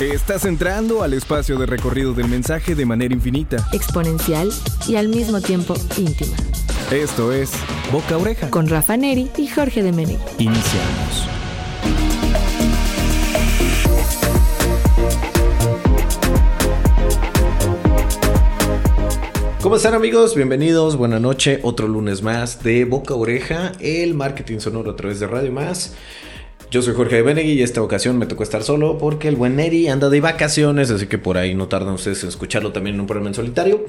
Estás entrando al espacio de recorrido del mensaje de manera infinita, exponencial y al mismo tiempo íntima. Esto es Boca Oreja. Con Rafa Neri y Jorge de Menegui. Iniciamos. ¿Cómo están amigos? Bienvenidos, buena noche, otro lunes más de Boca Oreja, el marketing sonoro a través de Radio Más. Yo soy Jorge Benegui y esta ocasión me tocó estar solo porque el buen Neri anda de vacaciones, así que por ahí no tardan ustedes en escucharlo también en un programa en solitario.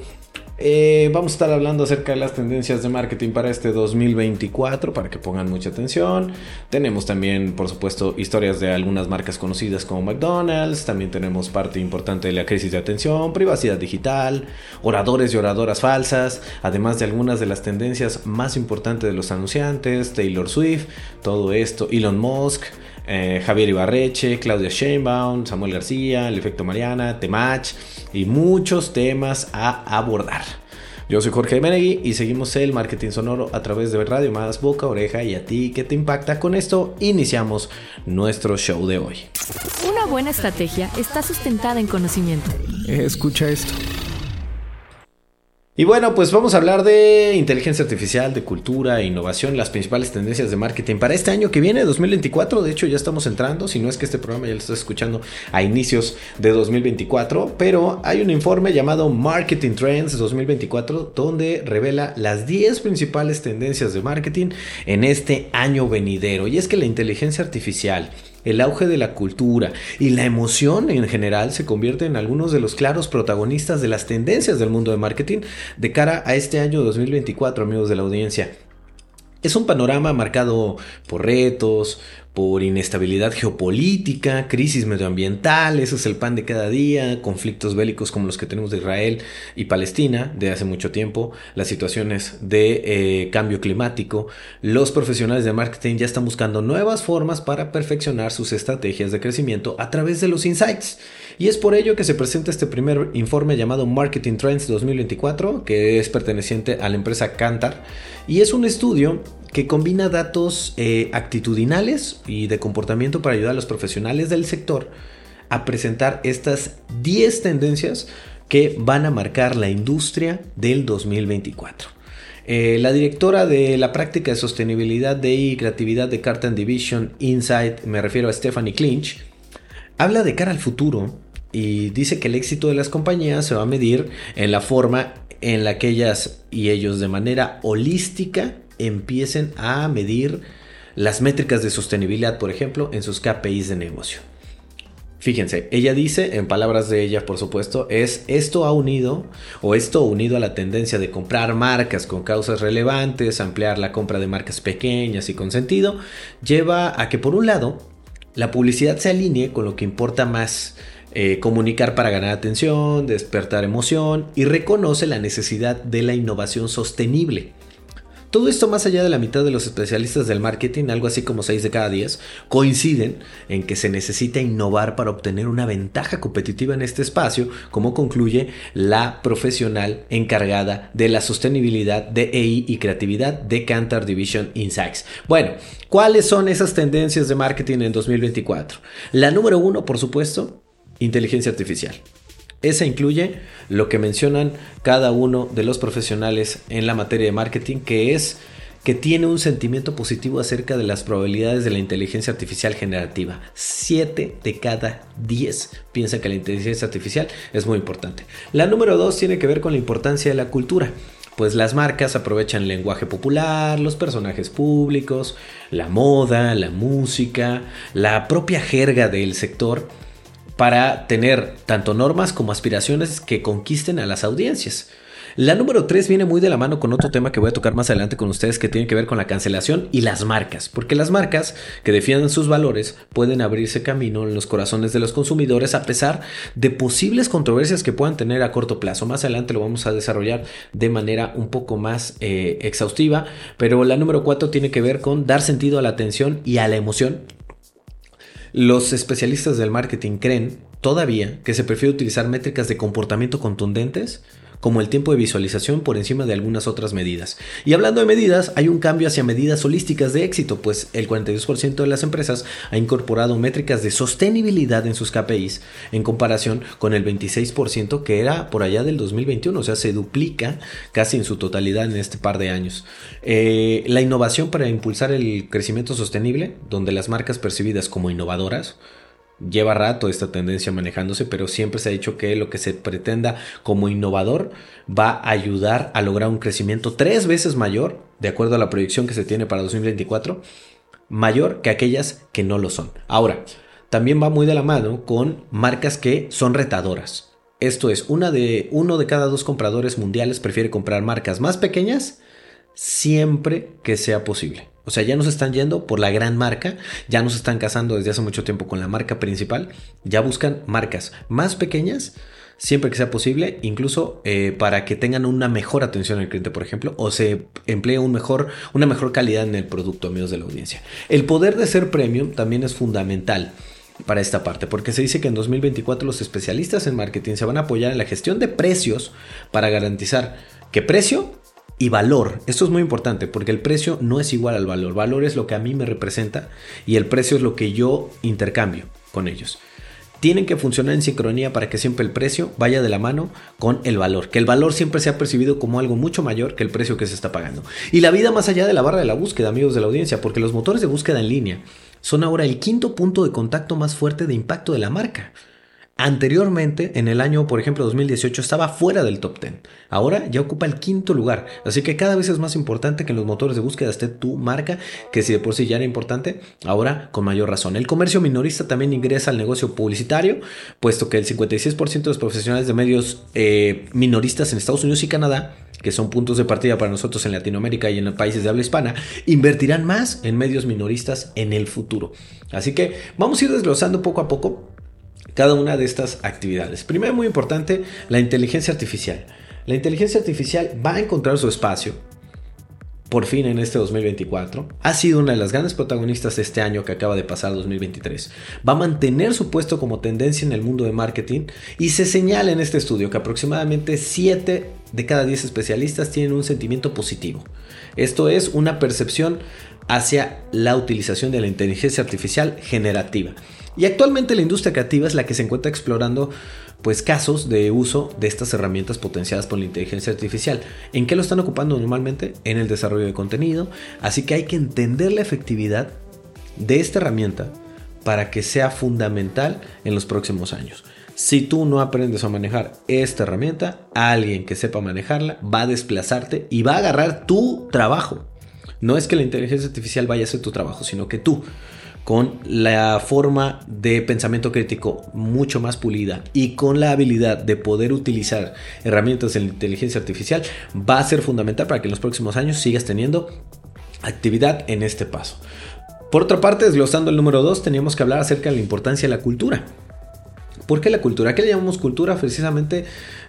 Eh, vamos a estar hablando acerca de las tendencias de marketing para este 2024, para que pongan mucha atención. Tenemos también, por supuesto, historias de algunas marcas conocidas como McDonald's. También tenemos parte importante de la crisis de atención, privacidad digital, oradores y oradoras falsas, además de algunas de las tendencias más importantes de los anunciantes, Taylor Swift, todo esto, Elon Musk. Eh, Javier Ibarreche, Claudia Sheinbaum, Samuel García, el efecto Mariana, Temach y muchos temas a abordar. Yo soy Jorge Menegui y seguimos el marketing sonoro a través de Radio Más, Boca Oreja y a ti que te impacta. Con esto iniciamos nuestro show de hoy. Una buena estrategia está sustentada en conocimiento. Escucha esto. Y bueno, pues vamos a hablar de inteligencia artificial, de cultura e innovación, las principales tendencias de marketing para este año que viene, 2024. De hecho, ya estamos entrando, si no es que este programa ya lo estás escuchando a inicios de 2024, pero hay un informe llamado Marketing Trends 2024 donde revela las 10 principales tendencias de marketing en este año venidero. Y es que la inteligencia artificial el auge de la cultura y la emoción en general se convierten en algunos de los claros protagonistas de las tendencias del mundo de marketing de cara a este año 2024, amigos de la audiencia. Es un panorama marcado por retos, por inestabilidad geopolítica, crisis medioambiental, eso es el pan de cada día, conflictos bélicos como los que tenemos de Israel y Palestina de hace mucho tiempo, las situaciones de eh, cambio climático. Los profesionales de marketing ya están buscando nuevas formas para perfeccionar sus estrategias de crecimiento a través de los insights. Y es por ello que se presenta este primer informe llamado Marketing Trends 2024, que es perteneciente a la empresa Kantar, y es un estudio que combina datos eh, actitudinales y de comportamiento para ayudar a los profesionales del sector a presentar estas 10 tendencias que van a marcar la industria del 2024. Eh, la directora de la práctica de sostenibilidad de y creatividad de Cartan Division Insight, me refiero a Stephanie Clinch, habla de cara al futuro y dice que el éxito de las compañías se va a medir en la forma en la que ellas y ellos de manera holística empiecen a medir las métricas de sostenibilidad, por ejemplo, en sus KPIs de negocio. Fíjense, ella dice, en palabras de ella, por supuesto, es esto ha unido o esto unido a la tendencia de comprar marcas con causas relevantes, ampliar la compra de marcas pequeñas y con sentido, lleva a que por un lado la publicidad se alinee con lo que importa más, eh, comunicar para ganar atención, despertar emoción y reconoce la necesidad de la innovación sostenible. Todo esto más allá de la mitad de los especialistas del marketing, algo así como 6 de cada 10, coinciden en que se necesita innovar para obtener una ventaja competitiva en este espacio, como concluye la profesional encargada de la sostenibilidad de EI y creatividad de Cantar Division Insights. Bueno, ¿cuáles son esas tendencias de marketing en 2024? La número uno, por supuesto, inteligencia artificial. Esa incluye lo que mencionan cada uno de los profesionales en la materia de marketing, que es que tiene un sentimiento positivo acerca de las probabilidades de la inteligencia artificial generativa. 7 de cada 10 piensan que la inteligencia artificial es muy importante. La número 2 tiene que ver con la importancia de la cultura. Pues las marcas aprovechan el lenguaje popular, los personajes públicos, la moda, la música, la propia jerga del sector para tener tanto normas como aspiraciones que conquisten a las audiencias. La número 3 viene muy de la mano con otro tema que voy a tocar más adelante con ustedes que tiene que ver con la cancelación y las marcas, porque las marcas que defienden sus valores pueden abrirse camino en los corazones de los consumidores a pesar de posibles controversias que puedan tener a corto plazo. Más adelante lo vamos a desarrollar de manera un poco más eh, exhaustiva, pero la número 4 tiene que ver con dar sentido a la atención y a la emoción los especialistas del marketing creen todavía que se prefiere utilizar métricas de comportamiento contundentes como el tiempo de visualización por encima de algunas otras medidas. Y hablando de medidas, hay un cambio hacia medidas holísticas de éxito, pues el 42% de las empresas ha incorporado métricas de sostenibilidad en sus KPIs en comparación con el 26% que era por allá del 2021, o sea, se duplica casi en su totalidad en este par de años. Eh, la innovación para impulsar el crecimiento sostenible, donde las marcas percibidas como innovadoras, Lleva rato esta tendencia manejándose, pero siempre se ha dicho que lo que se pretenda como innovador va a ayudar a lograr un crecimiento tres veces mayor, de acuerdo a la proyección que se tiene para 2024, mayor que aquellas que no lo son. Ahora, también va muy de la mano con marcas que son retadoras. Esto es, una de, uno de cada dos compradores mundiales prefiere comprar marcas más pequeñas siempre que sea posible. O sea, ya nos están yendo por la gran marca, ya nos están casando desde hace mucho tiempo con la marca principal, ya buscan marcas más pequeñas siempre que sea posible, incluso eh, para que tengan una mejor atención al cliente, por ejemplo, o se emplee un mejor, una mejor calidad en el producto, amigos de la audiencia. El poder de ser premium también es fundamental para esta parte, porque se dice que en 2024 los especialistas en marketing se van a apoyar en la gestión de precios para garantizar que precio y valor. Esto es muy importante porque el precio no es igual al valor. Valor es lo que a mí me representa y el precio es lo que yo intercambio con ellos. Tienen que funcionar en sincronía para que siempre el precio vaya de la mano con el valor. Que el valor siempre sea percibido como algo mucho mayor que el precio que se está pagando. Y la vida más allá de la barra de la búsqueda, amigos de la audiencia, porque los motores de búsqueda en línea son ahora el quinto punto de contacto más fuerte de impacto de la marca. Anteriormente, en el año, por ejemplo, 2018, estaba fuera del top 10. Ahora ya ocupa el quinto lugar. Así que cada vez es más importante que en los motores de búsqueda esté tu marca, que si de por sí ya era importante, ahora con mayor razón. El comercio minorista también ingresa al negocio publicitario, puesto que el 56% de los profesionales de medios eh, minoristas en Estados Unidos y Canadá que son puntos de partida para nosotros en Latinoamérica y en los países de habla hispana, invertirán más en medios minoristas en el futuro. Así que vamos a ir desglosando poco a poco cada una de estas actividades. Primero, muy importante, la inteligencia artificial. La inteligencia artificial va a encontrar su espacio, por fin en este 2024, ha sido una de las grandes protagonistas de este año que acaba de pasar 2023. Va a mantener su puesto como tendencia en el mundo de marketing y se señala en este estudio que aproximadamente 7 de cada 10 especialistas tienen un sentimiento positivo. Esto es una percepción hacia la utilización de la inteligencia artificial generativa. Y actualmente la industria creativa es la que se encuentra explorando pues casos de uso de estas herramientas potenciadas por la inteligencia artificial. ¿En qué lo están ocupando normalmente? En el desarrollo de contenido. Así que hay que entender la efectividad de esta herramienta para que sea fundamental en los próximos años. Si tú no aprendes a manejar esta herramienta, alguien que sepa manejarla va a desplazarte y va a agarrar tu trabajo. No es que la inteligencia artificial vaya a hacer tu trabajo, sino que tú con la forma de pensamiento crítico mucho más pulida y con la habilidad de poder utilizar herramientas de inteligencia artificial, va a ser fundamental para que en los próximos años sigas teniendo actividad en este paso. Por otra parte, desglosando el número 2, teníamos que hablar acerca de la importancia de la cultura. ¿Por qué la cultura? ¿Qué le llamamos cultura? Precisamente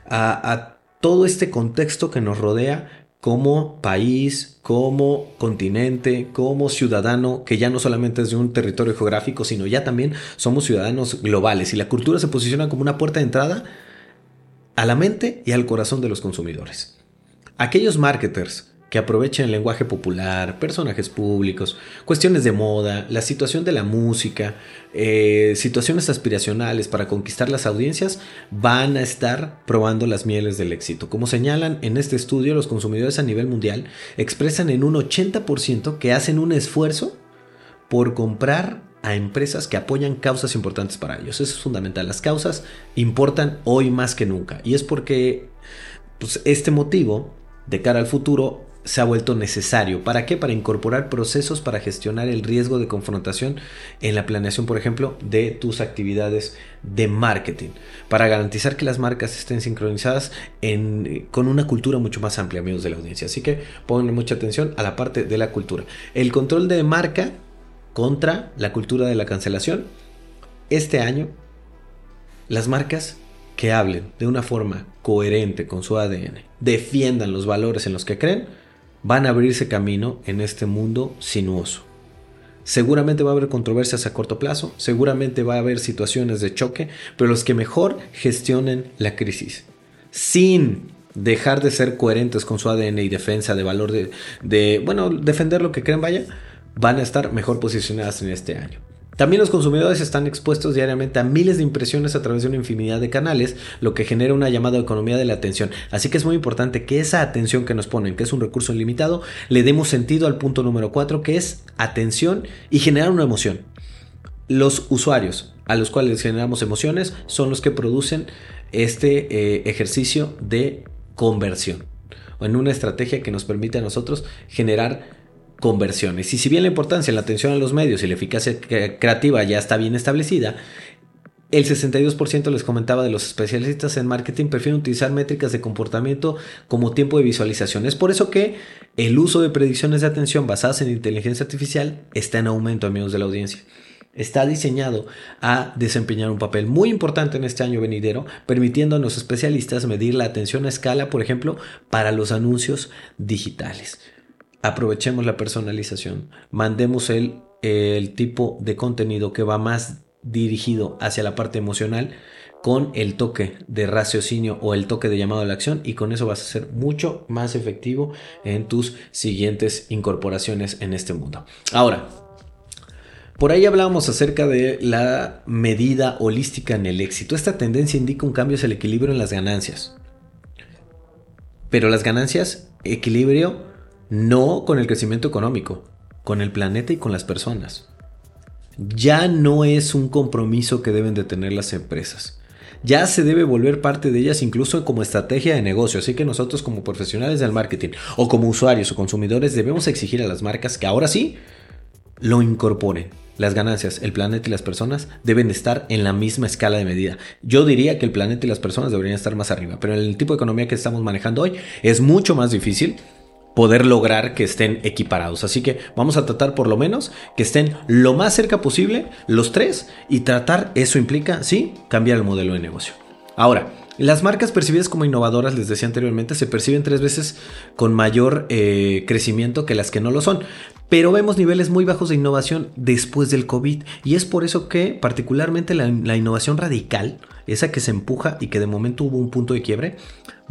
a, a todo este contexto que nos rodea como país, como continente, como ciudadano, que ya no solamente es de un territorio geográfico, sino ya también somos ciudadanos globales. Y la cultura se posiciona como una puerta de entrada a la mente y al corazón de los consumidores. Aquellos marketers que aprovechen el lenguaje popular, personajes públicos, cuestiones de moda, la situación de la música, eh, situaciones aspiracionales para conquistar las audiencias, van a estar probando las mieles del éxito. Como señalan en este estudio, los consumidores a nivel mundial expresan en un 80% que hacen un esfuerzo por comprar a empresas que apoyan causas importantes para ellos. Eso es fundamental. Las causas importan hoy más que nunca. Y es porque pues, este motivo, de cara al futuro, se ha vuelto necesario. ¿Para qué? Para incorporar procesos para gestionar el riesgo de confrontación en la planeación, por ejemplo, de tus actividades de marketing. Para garantizar que las marcas estén sincronizadas con una cultura mucho más amplia, amigos de la audiencia. Así que pongan mucha atención a la parte de la cultura. El control de marca contra la cultura de la cancelación. Este año, las marcas que hablen de una forma coherente con su ADN, defiendan los valores en los que creen, van a abrirse camino en este mundo sinuoso. Seguramente va a haber controversias a corto plazo, seguramente va a haber situaciones de choque, pero los que mejor gestionen la crisis, sin dejar de ser coherentes con su ADN y defensa de valor de, bueno, defender lo que creen, vaya, van a estar mejor posicionadas en este año. También los consumidores están expuestos diariamente a miles de impresiones a través de una infinidad de canales, lo que genera una llamada economía de la atención. Así que es muy importante que esa atención que nos ponen, que es un recurso ilimitado, le demos sentido al punto número 4, que es atención y generar una emoción. Los usuarios a los cuales generamos emociones son los que producen este eh, ejercicio de conversión o en una estrategia que nos permite a nosotros generar conversiones. Y si bien la importancia en la atención a los medios y la eficacia creativa ya está bien establecida, el 62% les comentaba de los especialistas en marketing prefieren utilizar métricas de comportamiento como tiempo de visualización. Es por eso que el uso de predicciones de atención basadas en inteligencia artificial está en aumento, amigos de la audiencia. Está diseñado a desempeñar un papel muy importante en este año venidero, permitiendo a los especialistas medir la atención a escala, por ejemplo, para los anuncios digitales aprovechemos la personalización, mandemos el, el tipo de contenido que va más dirigido hacia la parte emocional con el toque de raciocinio o el toque de llamado a la acción y con eso vas a ser mucho más efectivo en tus siguientes incorporaciones en este mundo. Ahora, por ahí hablábamos acerca de la medida holística en el éxito. Esta tendencia indica un cambio hacia el equilibrio en las ganancias. Pero las ganancias, equilibrio no con el crecimiento económico, con el planeta y con las personas. Ya no es un compromiso que deben de tener las empresas. Ya se debe volver parte de ellas incluso como estrategia de negocio. Así que nosotros como profesionales del marketing o como usuarios o consumidores debemos exigir a las marcas que ahora sí lo incorporen. Las ganancias, el planeta y las personas deben estar en la misma escala de medida. Yo diría que el planeta y las personas deberían estar más arriba, pero el tipo de economía que estamos manejando hoy es mucho más difícil poder lograr que estén equiparados. Así que vamos a tratar por lo menos que estén lo más cerca posible los tres y tratar, eso implica, sí, cambiar el modelo de negocio. Ahora, las marcas percibidas como innovadoras, les decía anteriormente, se perciben tres veces con mayor eh, crecimiento que las que no lo son. Pero vemos niveles muy bajos de innovación después del COVID. Y es por eso que particularmente la, la innovación radical, esa que se empuja y que de momento hubo un punto de quiebre,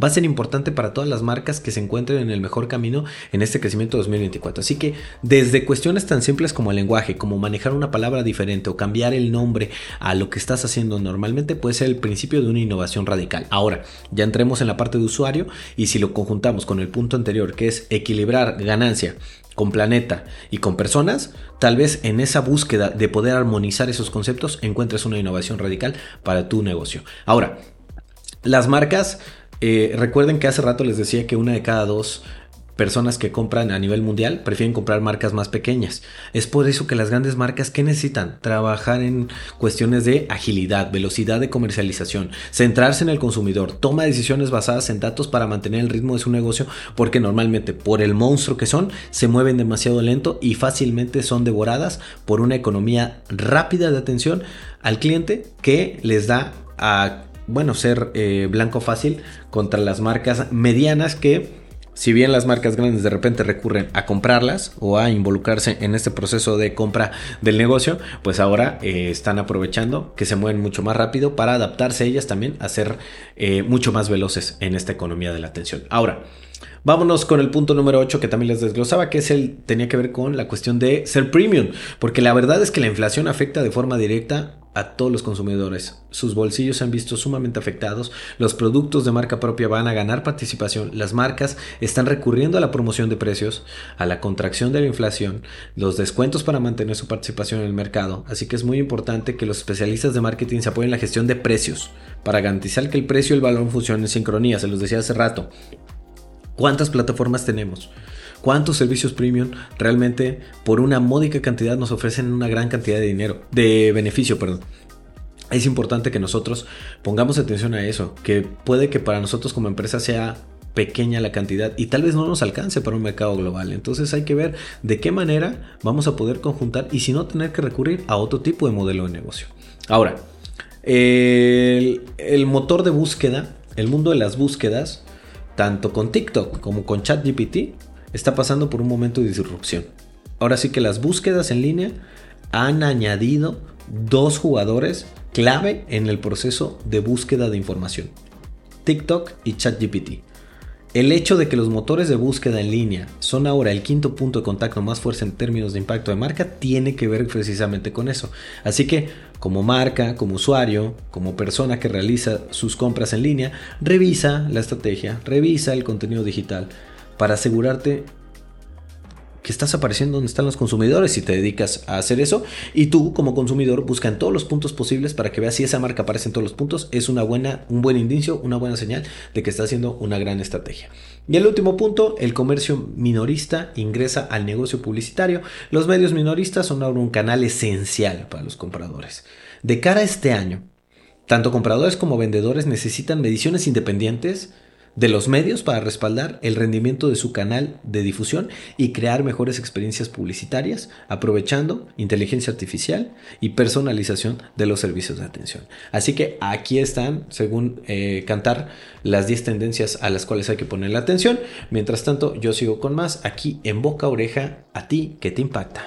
va a ser importante para todas las marcas que se encuentren en el mejor camino en este crecimiento 2024. Así que desde cuestiones tan simples como el lenguaje, como manejar una palabra diferente o cambiar el nombre a lo que estás haciendo normalmente puede ser el principio de una innovación radical. Ahora, ya entremos en la parte de usuario y si lo conjuntamos con el punto anterior que es equilibrar ganancia con planeta y con personas, tal vez en esa búsqueda de poder armonizar esos conceptos encuentres una innovación radical para tu negocio. Ahora, las marcas eh, recuerden que hace rato les decía que una de cada dos personas que compran a nivel mundial prefieren comprar marcas más pequeñas. Es por eso que las grandes marcas que necesitan trabajar en cuestiones de agilidad, velocidad de comercialización, centrarse en el consumidor, toma decisiones basadas en datos para mantener el ritmo de su negocio, porque normalmente por el monstruo que son, se mueven demasiado lento y fácilmente son devoradas por una economía rápida de atención al cliente que les da a bueno, ser eh, blanco fácil contra las marcas medianas que, si bien las marcas grandes de repente recurren a comprarlas o a involucrarse en este proceso de compra del negocio, pues ahora eh, están aprovechando que se mueven mucho más rápido para adaptarse ellas también a ser eh, mucho más veloces en esta economía de la atención. Ahora, Vámonos con el punto número 8 que también les desglosaba, que es el tenía que ver con la cuestión de ser premium, porque la verdad es que la inflación afecta de forma directa a todos los consumidores. Sus bolsillos se han visto sumamente afectados, los productos de marca propia van a ganar participación, las marcas están recurriendo a la promoción de precios, a la contracción de la inflación, los descuentos para mantener su participación en el mercado, así que es muy importante que los especialistas de marketing se apoyen en la gestión de precios para garantizar que el precio y el valor funcionen en sincronía, se los decía hace rato. ¿Cuántas plataformas tenemos? ¿Cuántos servicios premium realmente por una módica cantidad nos ofrecen una gran cantidad de dinero, de beneficio, perdón? Es importante que nosotros pongamos atención a eso, que puede que para nosotros como empresa sea pequeña la cantidad y tal vez no nos alcance para un mercado global. Entonces hay que ver de qué manera vamos a poder conjuntar y si no tener que recurrir a otro tipo de modelo de negocio. Ahora, el, motor de búsqueda, el mundo de las búsquedas, tanto con TikTok como con ChatGPT, está pasando por un momento de disrupción. Ahora sí que las búsquedas en línea han añadido dos jugadores clave en el proceso de búsqueda de información. TikTok y ChatGPT. El hecho de que los motores de búsqueda en línea son ahora el quinto punto de contacto más fuerte en términos de impacto de marca tiene que ver precisamente con eso. Así que como marca, como usuario, como persona que realiza sus compras en línea, revisa la estrategia, revisa el contenido digital para asegurarte que estás apareciendo donde están los consumidores si te dedicas a hacer eso. Y tú, como consumidor, busca en todos los puntos posibles para que veas si esa marca aparece en todos los puntos. Es una buena, un buen indicio, una buena señal de que está haciendo una gran estrategia. Y el último punto, el comercio minorista ingresa al negocio publicitario. Los medios minoristas son ahora un canal esencial para los compradores. De cara a este año, tanto compradores como vendedores necesitan mediciones independientes de los medios para respaldar el rendimiento de su canal de difusión y crear mejores experiencias publicitarias, aprovechando inteligencia artificial y personalización de los servicios de atención. Así que aquí están, según eh, Cantar, las 10 tendencias a las cuales hay que poner la atención. Mientras tanto, yo sigo con más aquí en Boca Oreja, a ti que te impacta.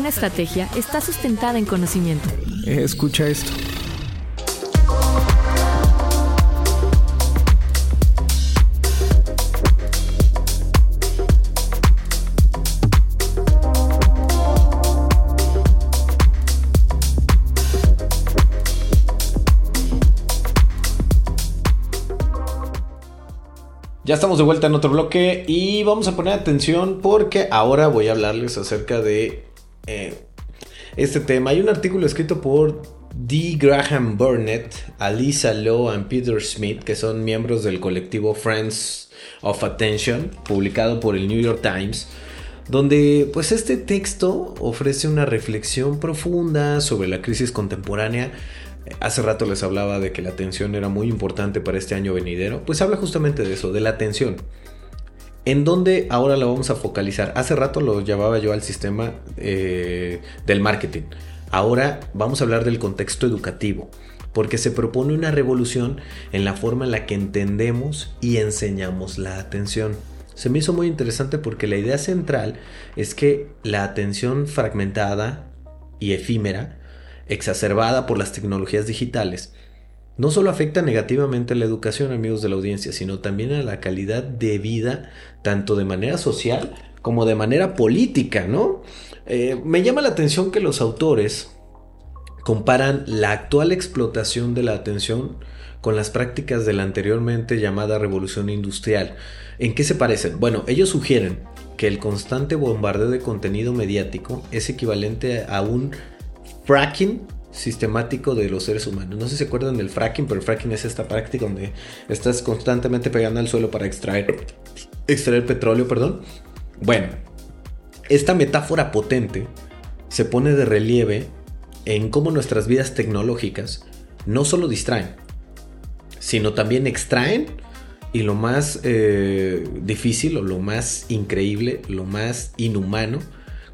Buena estrategia está sustentada en conocimiento. Escucha esto. Ya estamos de vuelta en otro bloque y vamos a poner atención porque ahora voy a hablarles acerca de eh, este tema. Hay un artículo escrito por D. Graham Burnett, Alisa Lowe y Peter Smith, que son miembros del colectivo Friends of Attention, publicado por el New York Times, donde pues este texto ofrece una reflexión profunda sobre la crisis contemporánea. Hace rato les hablaba de que la atención era muy importante para este año venidero, pues habla justamente de eso, de la atención. ¿En dónde ahora lo vamos a focalizar? Hace rato lo llamaba yo al sistema eh, del marketing. Ahora vamos a hablar del contexto educativo, porque se propone una revolución en la forma en la que entendemos y enseñamos la atención. Se me hizo muy interesante porque la idea central es que la atención fragmentada y efímera, exacerbada por las tecnologías digitales, no solo afecta negativamente a la educación, amigos de la audiencia, sino también a la calidad de vida, tanto de manera social como de manera política, ¿no? Eh, me llama la atención que los autores comparan la actual explotación de la atención con las prácticas de la anteriormente llamada revolución industrial. ¿En qué se parecen? Bueno, ellos sugieren que el constante bombardeo de contenido mediático es equivalente a un fracking sistemático de los seres humanos. No sé si se acuerdan del fracking, pero el fracking es esta práctica donde estás constantemente pegando al suelo para extraer, extraer petróleo, perdón. Bueno, esta metáfora potente se pone de relieve en cómo nuestras vidas tecnológicas no solo distraen, sino también extraen y lo más eh, difícil o lo más increíble, lo más inhumano,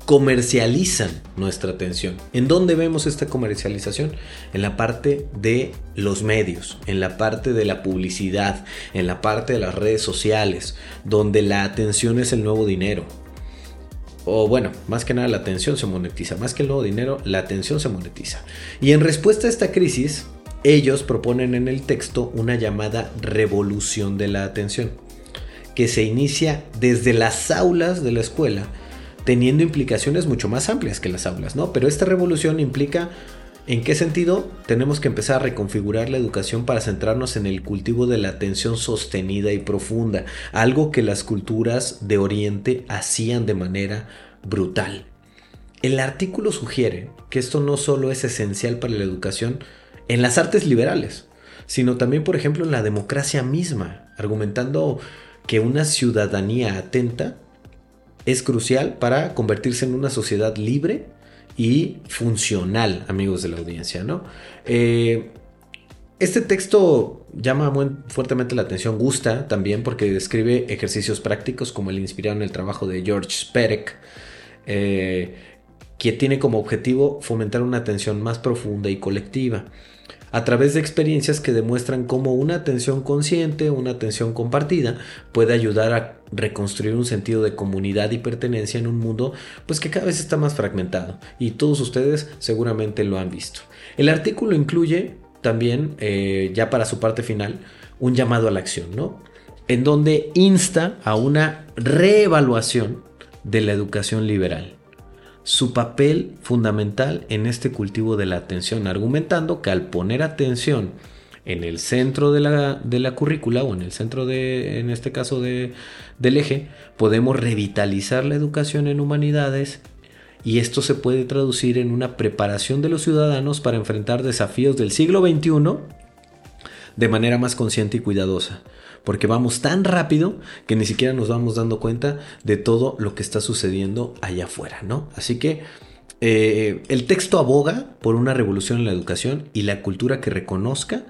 comercializan nuestra atención. ¿En dónde vemos esta comercialización? En la parte de los medios, en la parte de la publicidad, en la parte de las redes sociales, donde la atención es el nuevo dinero. O bueno, más que nada la atención se monetiza, más que el nuevo dinero, la atención se monetiza. Y en respuesta a esta crisis, ellos proponen en el texto una llamada revolución de la atención, que se inicia desde las aulas de la escuela, teniendo implicaciones mucho más amplias que las aulas, ¿no? Pero esta revolución implica ¿En qué sentido? Tenemos que empezar a reconfigurar la educación para centrarnos en el cultivo de la atención sostenida y profunda, algo que las culturas de Oriente hacían de manera brutal. El artículo sugiere que esto no solo es esencial para la educación en las artes liberales, sino también, por ejemplo, en la democracia misma, argumentando que una ciudadanía atenta es crucial para convertirse en una sociedad libre y funcional, amigos de la audiencia, ¿no? Eh, este texto llama muy fuertemente la atención, gusta también porque describe ejercicios prácticos como el inspirado en el trabajo de George Perec, eh, que tiene como objetivo fomentar una atención más profunda y colectiva a través de experiencias que demuestran cómo una atención consciente, una atención compartida, puede ayudar a reconstruir un sentido de comunidad y pertenencia en un mundo pues que cada vez está más fragmentado y todos ustedes seguramente lo han visto. El artículo incluye también, eh, ya para su parte final, un llamado a la acción, ¿no? En donde insta a una reevaluación de la educación liberal su papel fundamental en este cultivo de la atención, argumentando que al poner atención en el centro de la, de la currícula o en el centro de, en este caso de, del eje, podemos revitalizar la educación en humanidades y esto se puede traducir en una preparación de los ciudadanos para enfrentar desafíos del siglo XXI de manera más consciente y cuidadosa porque vamos tan rápido que ni siquiera nos vamos dando cuenta de todo lo que está sucediendo allá afuera, ¿no? Así que eh, el texto aboga por una revolución en la educación y la cultura que reconozca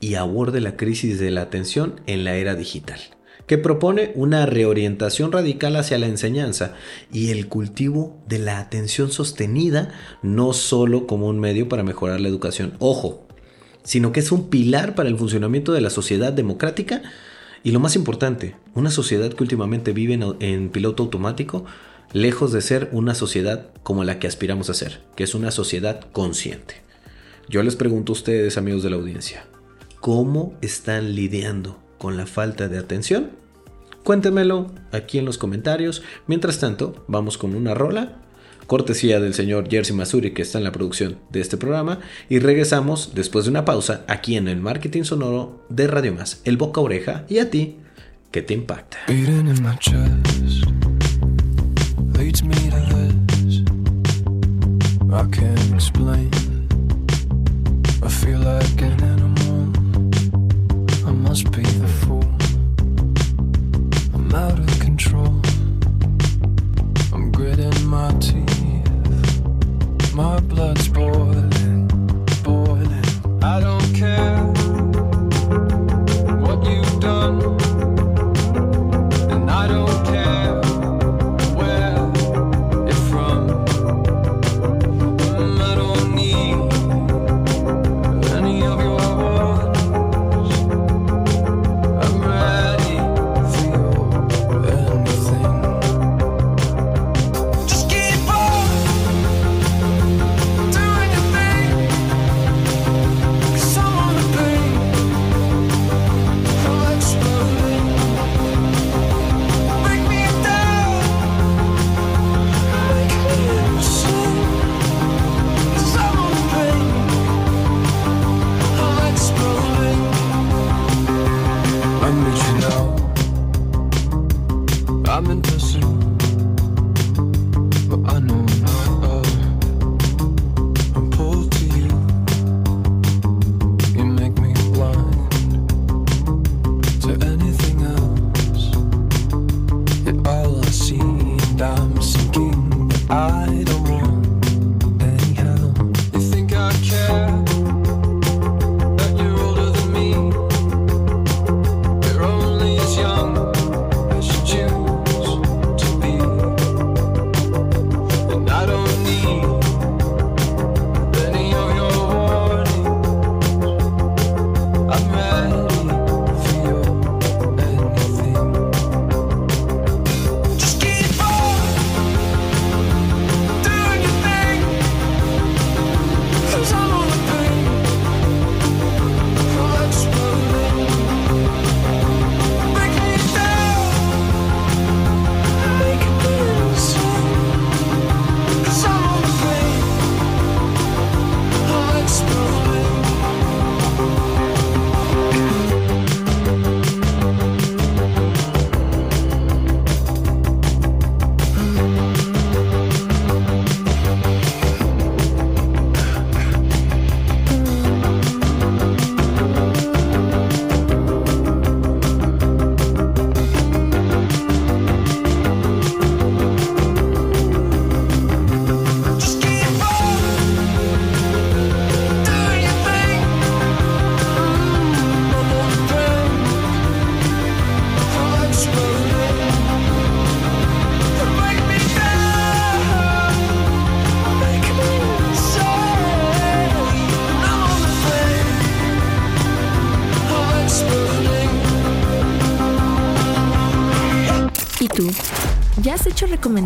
y aborde la crisis de la atención en la era digital, que propone una reorientación radical hacia la enseñanza y el cultivo de la atención sostenida, no solo como un medio para mejorar la educación. Ojo, sino que es un pilar para el funcionamiento de la sociedad democrática y lo más importante, una sociedad que últimamente vive en, piloto automático, lejos de ser una sociedad como la que aspiramos a ser, que es una sociedad consciente. Yo les pregunto a ustedes, amigos de la audiencia, ¿cómo están lidiando con la falta de atención? Cuéntenmelo aquí en los comentarios. Mientras tanto, vamos con una rola cortesía del señor Jersey Masuri que está en la producción de este programa y regresamos después de una pausa aquí en el marketing sonoro de Radio Más, el boca oreja y a ti, ¿qué te impacta? out of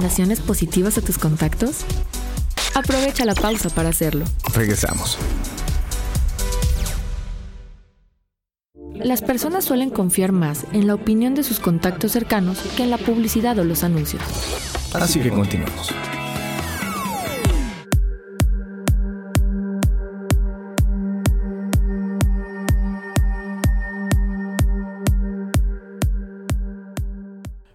recomendaciones positivas a tus contactos? Aprovecha la pausa para hacerlo. Regresamos. Las personas suelen confiar más en la opinión de sus contactos cercanos que en la publicidad o los anuncios. Así que continuamos.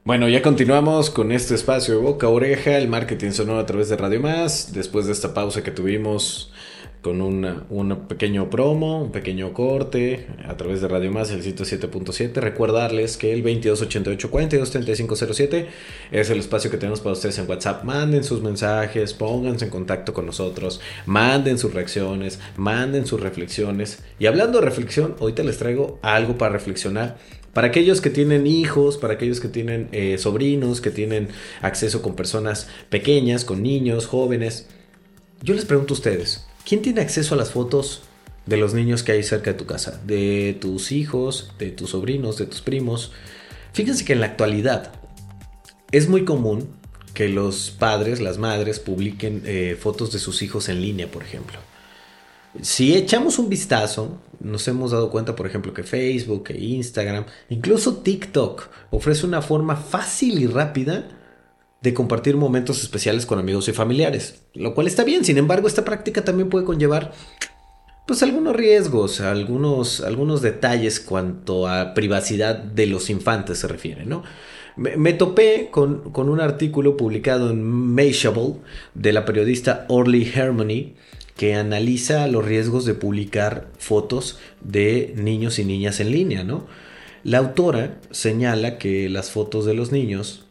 Bueno, ya continuamos con este espacio de boca oreja, el marketing sonoro a través de Radio Más, después de esta pausa que tuvimos con un pequeño promo, un pequeño corte a través de Radio Más, el sitio 7.7. Recordarles que el 2288-423507 es el espacio que tenemos para ustedes en WhatsApp. Manden sus mensajes, pónganse en contacto con nosotros, manden sus reacciones, manden sus reflexiones. Y hablando de reflexión, ahorita les traigo algo para reflexionar para aquellos que tienen hijos, para aquellos que tienen eh, sobrinos, que tienen acceso con personas pequeñas, con niños, jóvenes, yo les pregunto a ustedes, ¿quién tiene acceso a las fotos de los niños que hay cerca de tu casa? De tus hijos, de tus sobrinos, de tus primos. Fíjense que en la actualidad es muy común que los padres, las madres, publiquen eh, fotos de sus hijos en línea, por ejemplo. Si echamos un vistazo, nos hemos dado cuenta, por ejemplo, que Facebook, que Instagram, incluso TikTok ofrece una forma fácil y rápida de compartir momentos especiales con amigos y familiares, lo cual está bien. Sin embargo, esta práctica también puede conllevar pues algunos riesgos, algunos, algunos detalles cuanto a privacidad de los infantes se refiere, ¿no? Me, topé con, con, un artículo publicado en Mashable de la periodista Orly Harmony que analiza los riesgos de publicar fotos de niños y niñas en línea, ¿no? La autora señala que las fotos de los niños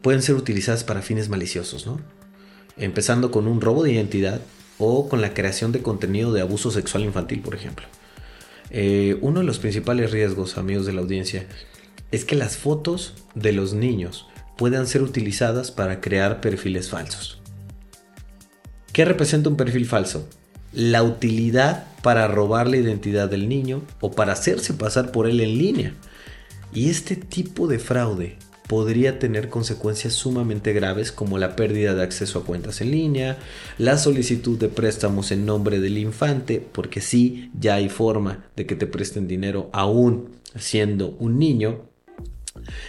pueden ser utilizadas para fines maliciosos, ¿no? Empezando con un robo de identidad o con la creación de contenido de abuso sexual infantil, por ejemplo. Eh, uno de los principales riesgos, amigos de la audiencia, es que las fotos de los niños puedan ser utilizadas para crear perfiles falsos. ¿Qué representa un perfil falso? La utilidad para robar la identidad del niño o para hacerse pasar por él en línea. Y este tipo de fraude podría tener consecuencias sumamente graves como la pérdida de acceso a cuentas en línea, la solicitud de préstamos en nombre del infante, porque sí, ya hay forma de que te presten dinero aún siendo un niño,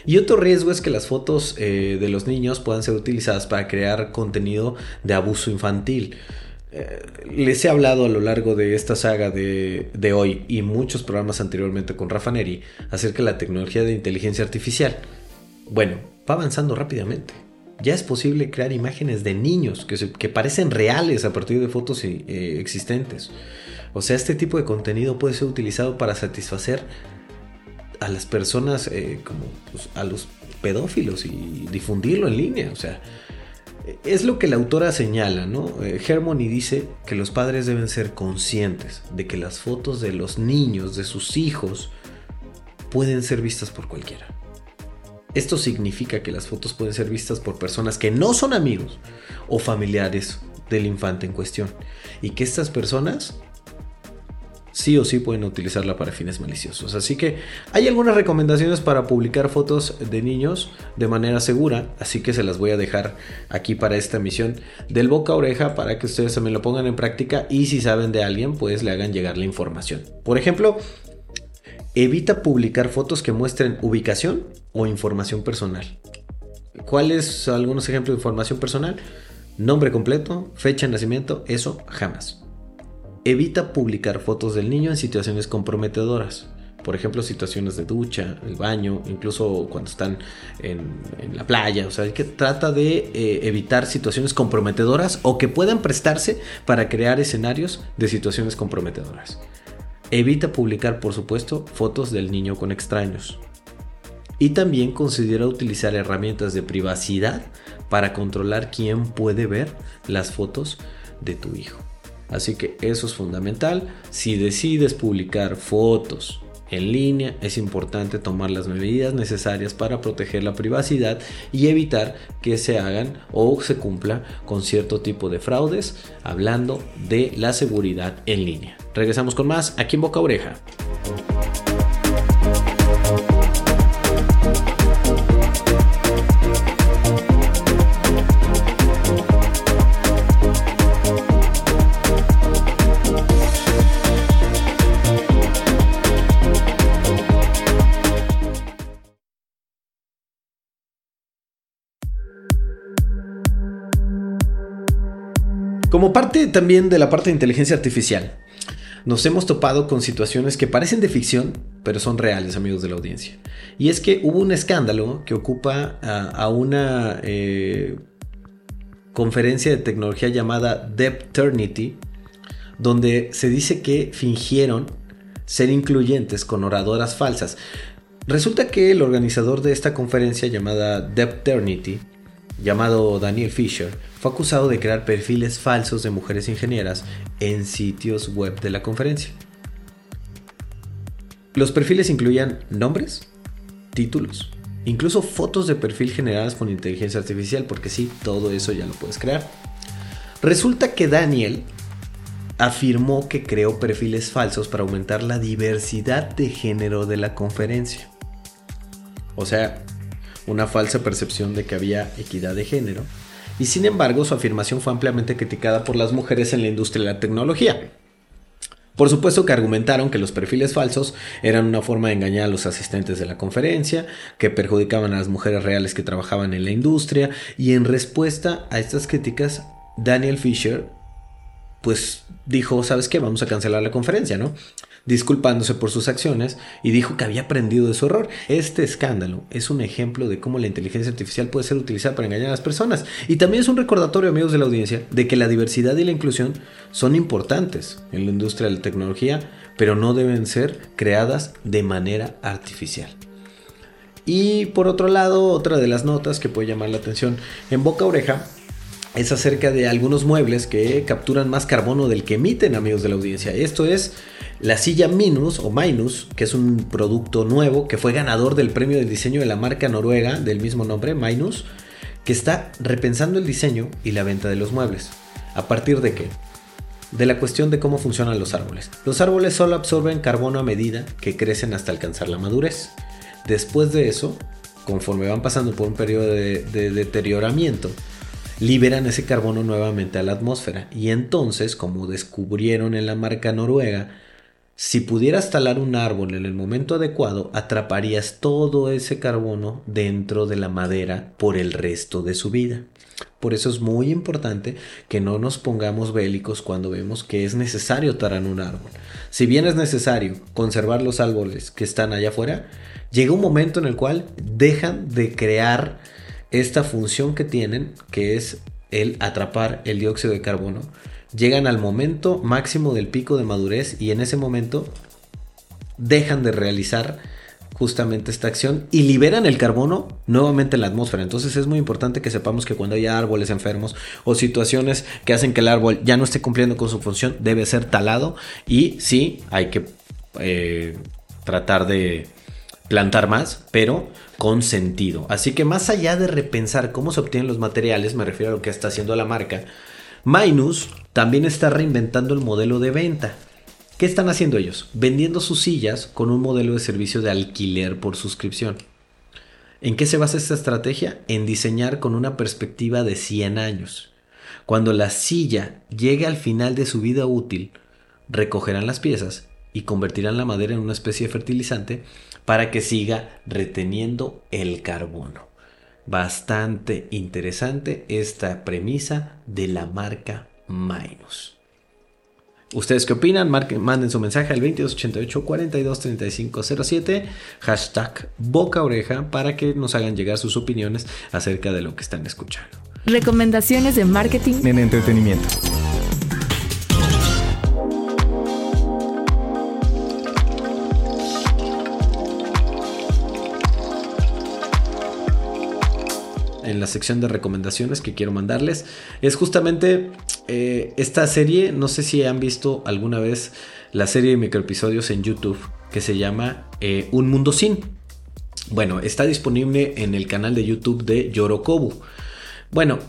y otro riesgo es que las fotos eh, de los niños puedan ser utilizadas para crear contenido de abuso infantil. Eh, les he hablado a lo largo de esta saga de, hoy y muchos programas anteriormente con Rafa Neri acerca de la tecnología de inteligencia artificial. Bueno, va avanzando rápidamente. Ya es posible crear imágenes de niños que, que parecen reales a partir de fotos eh, existentes. O sea, este tipo de contenido puede ser utilizado para satisfacer a las personas, eh, como pues, a los pedófilos y difundirlo en línea. O sea, es lo que la autora señala, ¿no? Eh, Hermione dice que los padres deben ser conscientes de que las fotos de los niños, de sus hijos, pueden ser vistas por cualquiera. Esto significa que las fotos pueden ser vistas por personas que no son amigos o familiares del infante en cuestión. Y que estas personas sí o sí pueden utilizarla para fines maliciosos. Así que hay algunas recomendaciones para publicar fotos de niños de manera segura, así que se las voy a dejar aquí para esta misión del boca a oreja para que ustedes también lo pongan en práctica y si saben de alguien pues le hagan llegar la información. Por ejemplo, evita publicar fotos que muestren ubicación o información personal. ¿Cuáles algunos ejemplos de información personal? Nombre completo, fecha de nacimiento, eso jamás. Evita publicar fotos del niño en situaciones comprometedoras. Por ejemplo, situaciones de ducha, el baño, incluso cuando están en, la playa. O sea, que trata de eh, evitar situaciones comprometedoras o que puedan prestarse para crear escenarios de situaciones comprometedoras. Evita publicar, por supuesto, fotos del niño con extraños. Y también considera utilizar herramientas de privacidad para controlar quién puede ver las fotos de tu hijo. Así que eso es fundamental. Si decides publicar fotos en línea, es importante tomar las medidas necesarias para proteger la privacidad y evitar que se hagan o se cumpla con cierto tipo de fraudes, hablando de la seguridad en línea. Regresamos con más aquí en Boca Oreja. Como parte también de la parte de inteligencia artificial, nos hemos topado con situaciones que parecen de ficción, pero son reales, amigos de la audiencia. Y es que hubo un escándalo que ocupa a, una eh, conferencia de tecnología llamada Depternity, donde se dice que fingieron ser incluyentes con oradoras falsas. Resulta que el organizador de esta conferencia llamada Depternity, llamado Daniel Fisher, fue acusado de crear perfiles falsos de mujeres ingenieras en sitios web de la conferencia. Los perfiles incluían nombres, títulos, incluso fotos de perfil generadas con inteligencia artificial, porque sí, todo eso ya lo puedes crear. Resulta que Daniel afirmó que creó perfiles falsos para aumentar la diversidad de género de la conferencia. O sea, una falsa percepción de que había equidad de género. Y sin embargo, su afirmación fue ampliamente criticada por las mujeres en la industria de la tecnología. Por supuesto que argumentaron que los perfiles falsos eran una forma de engañar a los asistentes de la conferencia, que perjudicaban a las mujeres reales que trabajaban en la industria, y en respuesta a estas críticas, Daniel Fisher pues dijo, ¿sabes qué? Vamos a cancelar la conferencia, ¿no? Disculpándose por sus acciones y dijo que había aprendido de su error. Este escándalo es un ejemplo de cómo la inteligencia artificial puede ser utilizada para engañar a las personas. Y también es un recordatorio, amigos de la audiencia, de que la diversidad y la inclusión son importantes en la industria de la tecnología, pero no deben ser creadas de manera artificial. Y por otro lado, otra de las notas que puede llamar la atención en boca oreja es acerca de algunos muebles que capturan más carbono del que emiten, amigos de la audiencia. Esto es la silla Minus o Minus, que es un producto nuevo que fue ganador del premio de diseño de la marca noruega del mismo nombre, Minus, que está repensando el diseño y la venta de los muebles. ¿A partir de qué? De la cuestión de cómo funcionan los árboles. Los árboles solo absorben carbono a medida que crecen hasta alcanzar la madurez. Después de eso, conforme van pasando por un periodo de, de deterioramiento, liberan ese carbono nuevamente a la atmósfera. Y entonces, como descubrieron en la marca noruega, si pudieras talar un árbol en el momento adecuado, atraparías todo ese carbono dentro de la madera por el resto de su vida. Por eso es muy importante que no nos pongamos bélicos cuando vemos que es necesario talar un árbol. Si bien es necesario conservar los árboles que están allá afuera, llega un momento en el cual dejan de crear esta función que tienen, que es el atrapar el dióxido de carbono, llegan al momento máximo del pico de madurez y en ese momento dejan de realizar justamente esta acción y liberan el carbono nuevamente en la atmósfera. Entonces es muy importante que sepamos que cuando haya árboles enfermos o situaciones que hacen que el árbol ya no esté cumpliendo con su función, debe ser talado y sí, hay que eh, tratar de plantar más, pero con sentido. Así que más allá de repensar cómo se obtienen los materiales, me refiero a lo que está haciendo la marca, Minus también está reinventando el modelo de venta. ¿Qué están haciendo ellos? Vendiendo sus sillas con un modelo de servicio de alquiler por suscripción. ¿En qué se basa esta estrategia? En diseñar con una perspectiva de 100 años. Cuando la silla llegue al final de su vida útil, recogerán las piezas y convertirán la madera en una especie de fertilizante para que siga reteniendo el carbono. Bastante interesante esta premisa de la marca Minus. ¿Ustedes qué opinan? manden su mensaje al 2288 423507 hashtag boca oreja para que nos hagan llegar sus opiniones acerca de lo que están escuchando. Recomendaciones de marketing en entretenimiento. En la sección de recomendaciones que quiero mandarles es justamente eh, esta serie. No sé si han visto alguna vez la serie de microepisodios en YouTube que se llama eh, Un Mundo Sin. Bueno, está disponible en el canal de YouTube de Yorokobu. Bueno,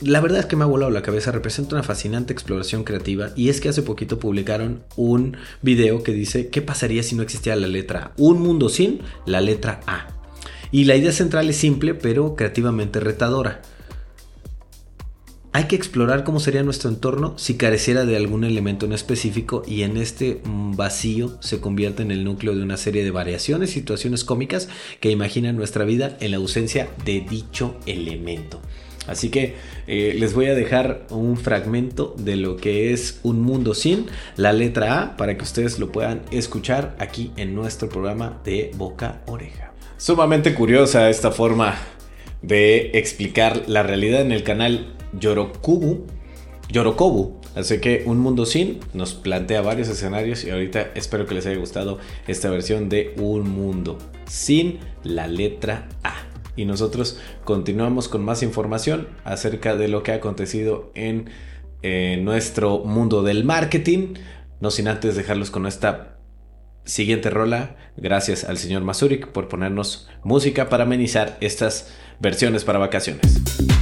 la verdad es que me ha volado la cabeza, representa una fascinante exploración creativa y es que hace poquito publicaron un video que dice qué pasaría si no existiera la letra A. Un mundo sin la letra A. Y la idea central es simple pero creativamente retadora. Hay que explorar cómo sería nuestro entorno si careciera de algún elemento en específico y en este vacío se convierte en el núcleo de una serie de variaciones situaciones cómicas que imaginan nuestra vida en la ausencia de dicho elemento. Así que eh, les voy a dejar un fragmento de lo que es Un Mundo Sin, la letra A, para que ustedes lo puedan escuchar aquí en nuestro programa de Boca Oreja. Sumamente curiosa esta forma de explicar la realidad en el canal Yorokubu. Yorokobu. Así que Un Mundo Sin nos plantea varios escenarios y ahorita espero que les haya gustado esta versión de Un Mundo Sin la letra A. Y nosotros continuamos con más información acerca de lo que ha acontecido en eh, nuestro mundo del marketing. No sin antes dejarlos con esta siguiente rola. Gracias al señor Mazurik por ponernos música para amenizar estas versiones para vacaciones.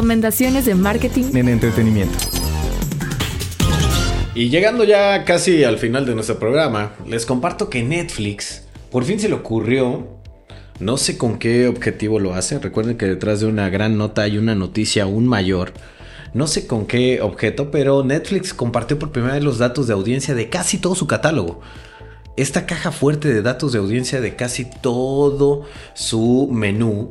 Recomendaciones de marketing en entretenimiento. Y llegando ya casi al final de nuestro programa, les comparto que Netflix por fin se le ocurrió, no sé con qué objetivo lo hace, recuerden que detrás de una gran nota hay una noticia aún mayor. No sé con qué objeto, pero Netflix compartió por primera vez los datos de audiencia de casi todo su catálogo. esta caja fuerte de datos de audiencia de casi todo su menú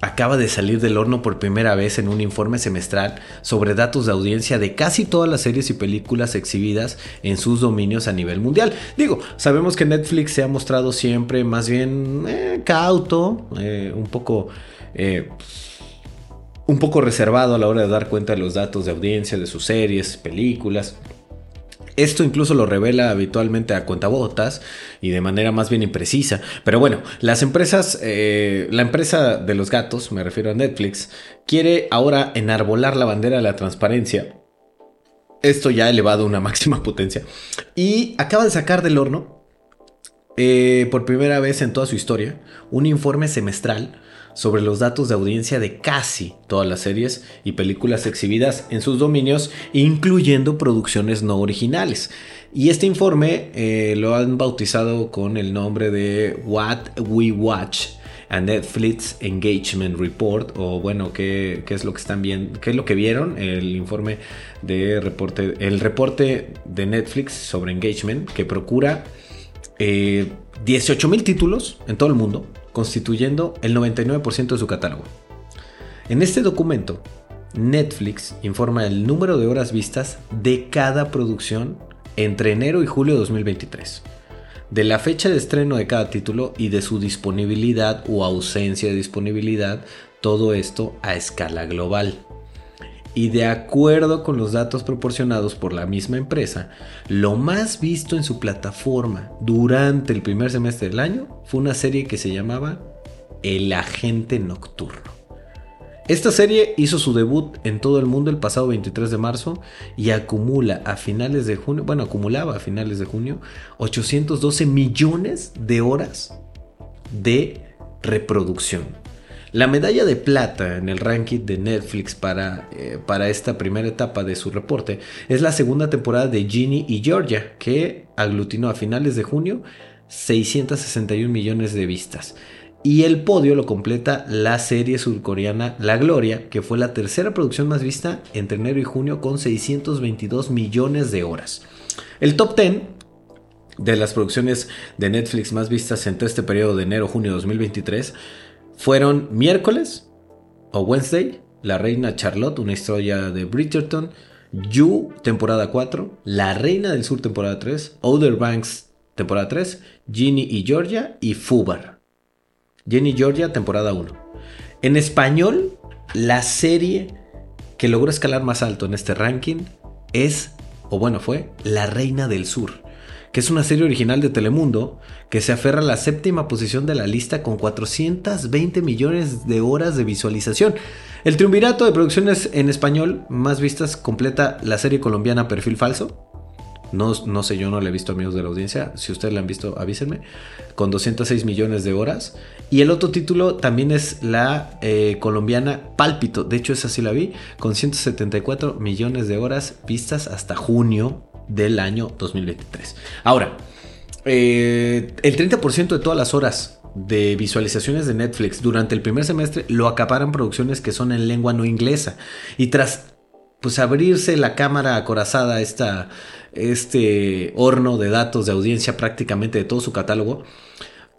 acaba de salir del horno por primera vez en un informe semestral sobre datos de audiencia de casi todas las series y películas exhibidas en sus dominios a nivel mundial. Digo, sabemos que Netflix se ha mostrado siempre más bien eh, cauto, eh, un poco... Eh, un poco reservado a la hora de dar cuenta de los datos de audiencia de sus series, películas. Esto incluso lo revela habitualmente a cuentabotas y de manera más bien imprecisa. Pero bueno, las empresas, eh, la empresa de los gatos, me refiero a Netflix, quiere ahora enarbolar la bandera de la transparencia. Esto ya ha elevado a una máxima potencia. Y acaba de sacar del horno, eh, por primera vez en toda su historia, un informe semestral sobre los datos de audiencia de casi todas las series y películas exhibidas en sus dominios, incluyendo producciones no originales. Y este informe eh, lo han bautizado con el nombre de What We Watch a Netflix Engagement Report o bueno qué, es lo que están viendo qué es lo que vieron el informe de reporte el reporte de Netflix sobre engagement que procura eh, 18 mil títulos en todo el mundo constituyendo el 99% de su catálogo. En este documento, Netflix informa el número de horas vistas de cada producción entre enero y julio de 2023, de la fecha de estreno de cada título y de su disponibilidad o ausencia de disponibilidad, todo esto a escala global. Y de acuerdo con los datos proporcionados por la misma empresa, lo más visto en su plataforma durante el primer semestre del año fue una serie que se llamaba El Agente Nocturno. Esta serie hizo su debut en todo el mundo el pasado 23 de marzo y acumula a finales de junio, bueno, acumulaba a finales de junio 812 millones de horas de reproducción. La medalla de plata en el ranking de Netflix para, eh, para esta primera etapa de su reporte es la segunda temporada de Ginny y Georgia, que aglutinó a finales de junio 661 millones de vistas. Y el podio lo completa la serie surcoreana La Gloria, que fue la tercera producción más vista entre enero y junio con 622 millones de horas. El top 10 de las producciones de Netflix más vistas entre este periodo de enero-junio 2023 fueron miércoles o Wednesday, La Reina Charlotte, una historia de Bridgerton, You, temporada 4, La Reina del Sur, temporada 3, Outer Banks, temporada 3, Ginny y Georgia y Fubar. Ginny y Georgia, temporada 1. En español, la serie que logró escalar más alto en este ranking es, o bueno, fue La Reina del Sur que es una serie original de Telemundo que se aferra a la séptima posición de la lista con 420 millones de horas de visualización. El triunvirato de producciones en español más vistas completa la serie colombiana Perfil Falso. No, no sé, yo no la he visto, amigos de la audiencia. Si ustedes la han visto, avísenme. Con 206 millones de horas. Y el otro título también es la eh, colombiana Pálpito. De hecho, esa sí la vi. Con 174 millones de horas vistas hasta junio del año 2023. Ahora, eh, el 30% de todas las horas de visualizaciones de Netflix durante el primer semestre lo acaparan producciones que son en lengua no inglesa. Y tras pues abrirse la cámara acorazada, esta, este horno de datos de audiencia prácticamente de todo su catálogo,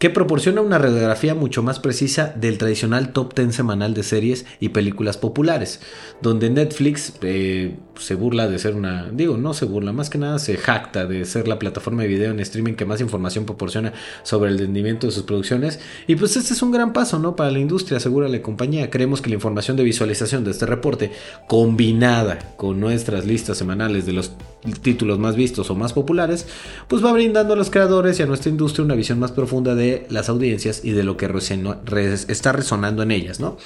que proporciona una radiografía mucho más precisa del tradicional top 10 semanal de series y películas populares, donde Netflix eh, se burla de ser una, digo, no se burla, más que nada se jacta de ser la plataforma de video en streaming que más información proporciona sobre el rendimiento de sus producciones, y pues este es un gran paso, ¿no? Para la industria, asegura la compañía. Creemos que la información de visualización de este reporte, combinada con nuestras listas semanales de los títulos más vistos o más populares, pues va brindando a los creadores y a nuestra industria una visión más profunda de las audiencias y de lo que está resonando en ellas, ¿no?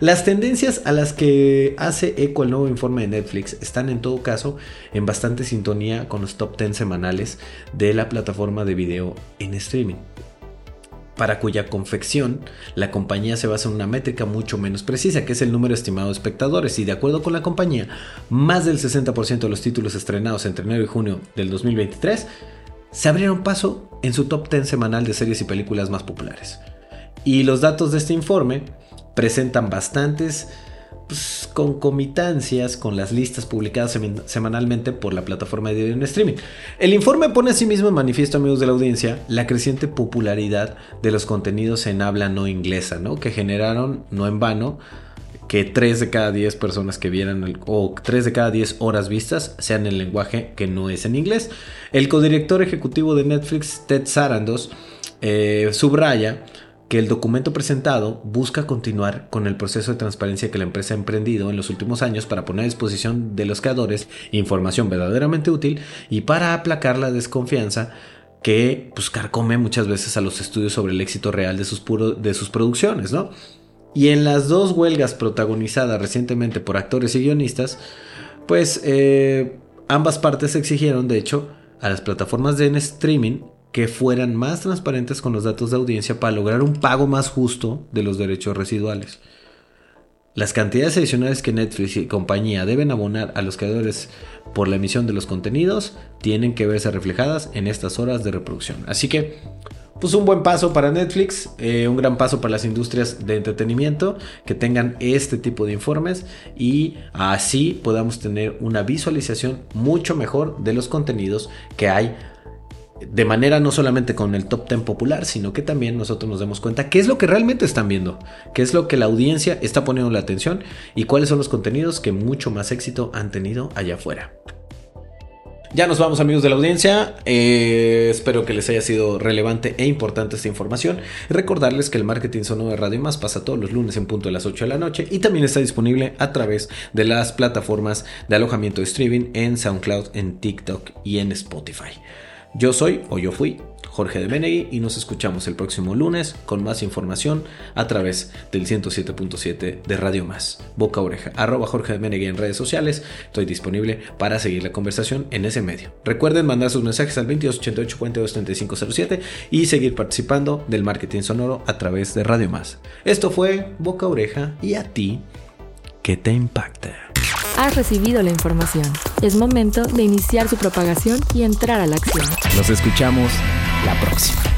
Las tendencias a las que hace eco el nuevo informe de Netflix están en todo caso en bastante sintonía con los top 10 semanales de la plataforma de video en streaming para cuya confección la compañía se basa en una métrica mucho menos precisa, que es el número estimado de espectadores. Y de acuerdo con la compañía, más del 60% de los títulos estrenados entre enero y junio del 2023 se abrieron paso en su top 10 semanal de series y películas más populares. Y los datos de este informe presentan bastantes pues, concomitancias con las listas publicadas semanalmente por la plataforma de en streaming. El informe pone asimismo en manifiesto, amigos de la audiencia, la creciente popularidad de los contenidos en habla no inglesa, ¿no? Que generaron, no en vano, que 3 de cada 10 personas que vieran o 3 de cada 10 horas vistas sean en lenguaje que no es en inglés. El codirector ejecutivo de Netflix, Ted Sarandos, eh, subraya que el documento presentado busca continuar con el proceso de transparencia que la empresa ha emprendido en los últimos años para poner a disposición de los creadores información verdaderamente útil y para aplacar la desconfianza que pues, carcome muchas veces a los estudios sobre el éxito real de sus, de sus producciones, ¿no? Y en las dos huelgas protagonizadas recientemente por actores y guionistas, pues eh, ambas partes exigieron, de hecho, a las plataformas de streaming que fueran más transparentes con los datos de audiencia para lograr un pago más justo de los derechos residuales. Las cantidades adicionales que Netflix y compañía deben abonar a los creadores por la emisión de los contenidos tienen que verse reflejadas en estas horas de reproducción. Así que, pues un buen paso para Netflix, eh, un gran paso para las industrias de entretenimiento que tengan este tipo de informes y así podamos tener una visualización mucho mejor de los contenidos que hay de manera no solamente con el top 10 popular, sino que también nosotros nos demos cuenta qué es lo que realmente están viendo, qué es lo que la audiencia está poniendo la atención y cuáles son los contenidos que mucho más éxito han tenido allá afuera. Ya nos vamos amigos de la audiencia, eh, espero que les haya sido relevante e importante esta información. Recordarles que el marketing sonoro de Radio Más pasa todos los lunes en punto de las 8 de la noche y también está disponible a través de las plataformas de alojamiento de streaming en SoundCloud, en TikTok y en Spotify. Yo soy, o yo fui, Jorge de Menegui y nos escuchamos el próximo lunes con más información a través del 107.7 de Radio Más. Boca Oreja, arroba Jorge de Menegui en redes sociales. Estoy disponible para seguir la conversación en ese medio. Recuerden mandar sus mensajes al 2288 y seguir participando del marketing sonoro a través de Radio Más. Esto fue Boca Oreja y a ti, que te impacta? Has recibido la información. Es momento de iniciar su propagación y entrar a la acción. Nos escuchamos la próxima.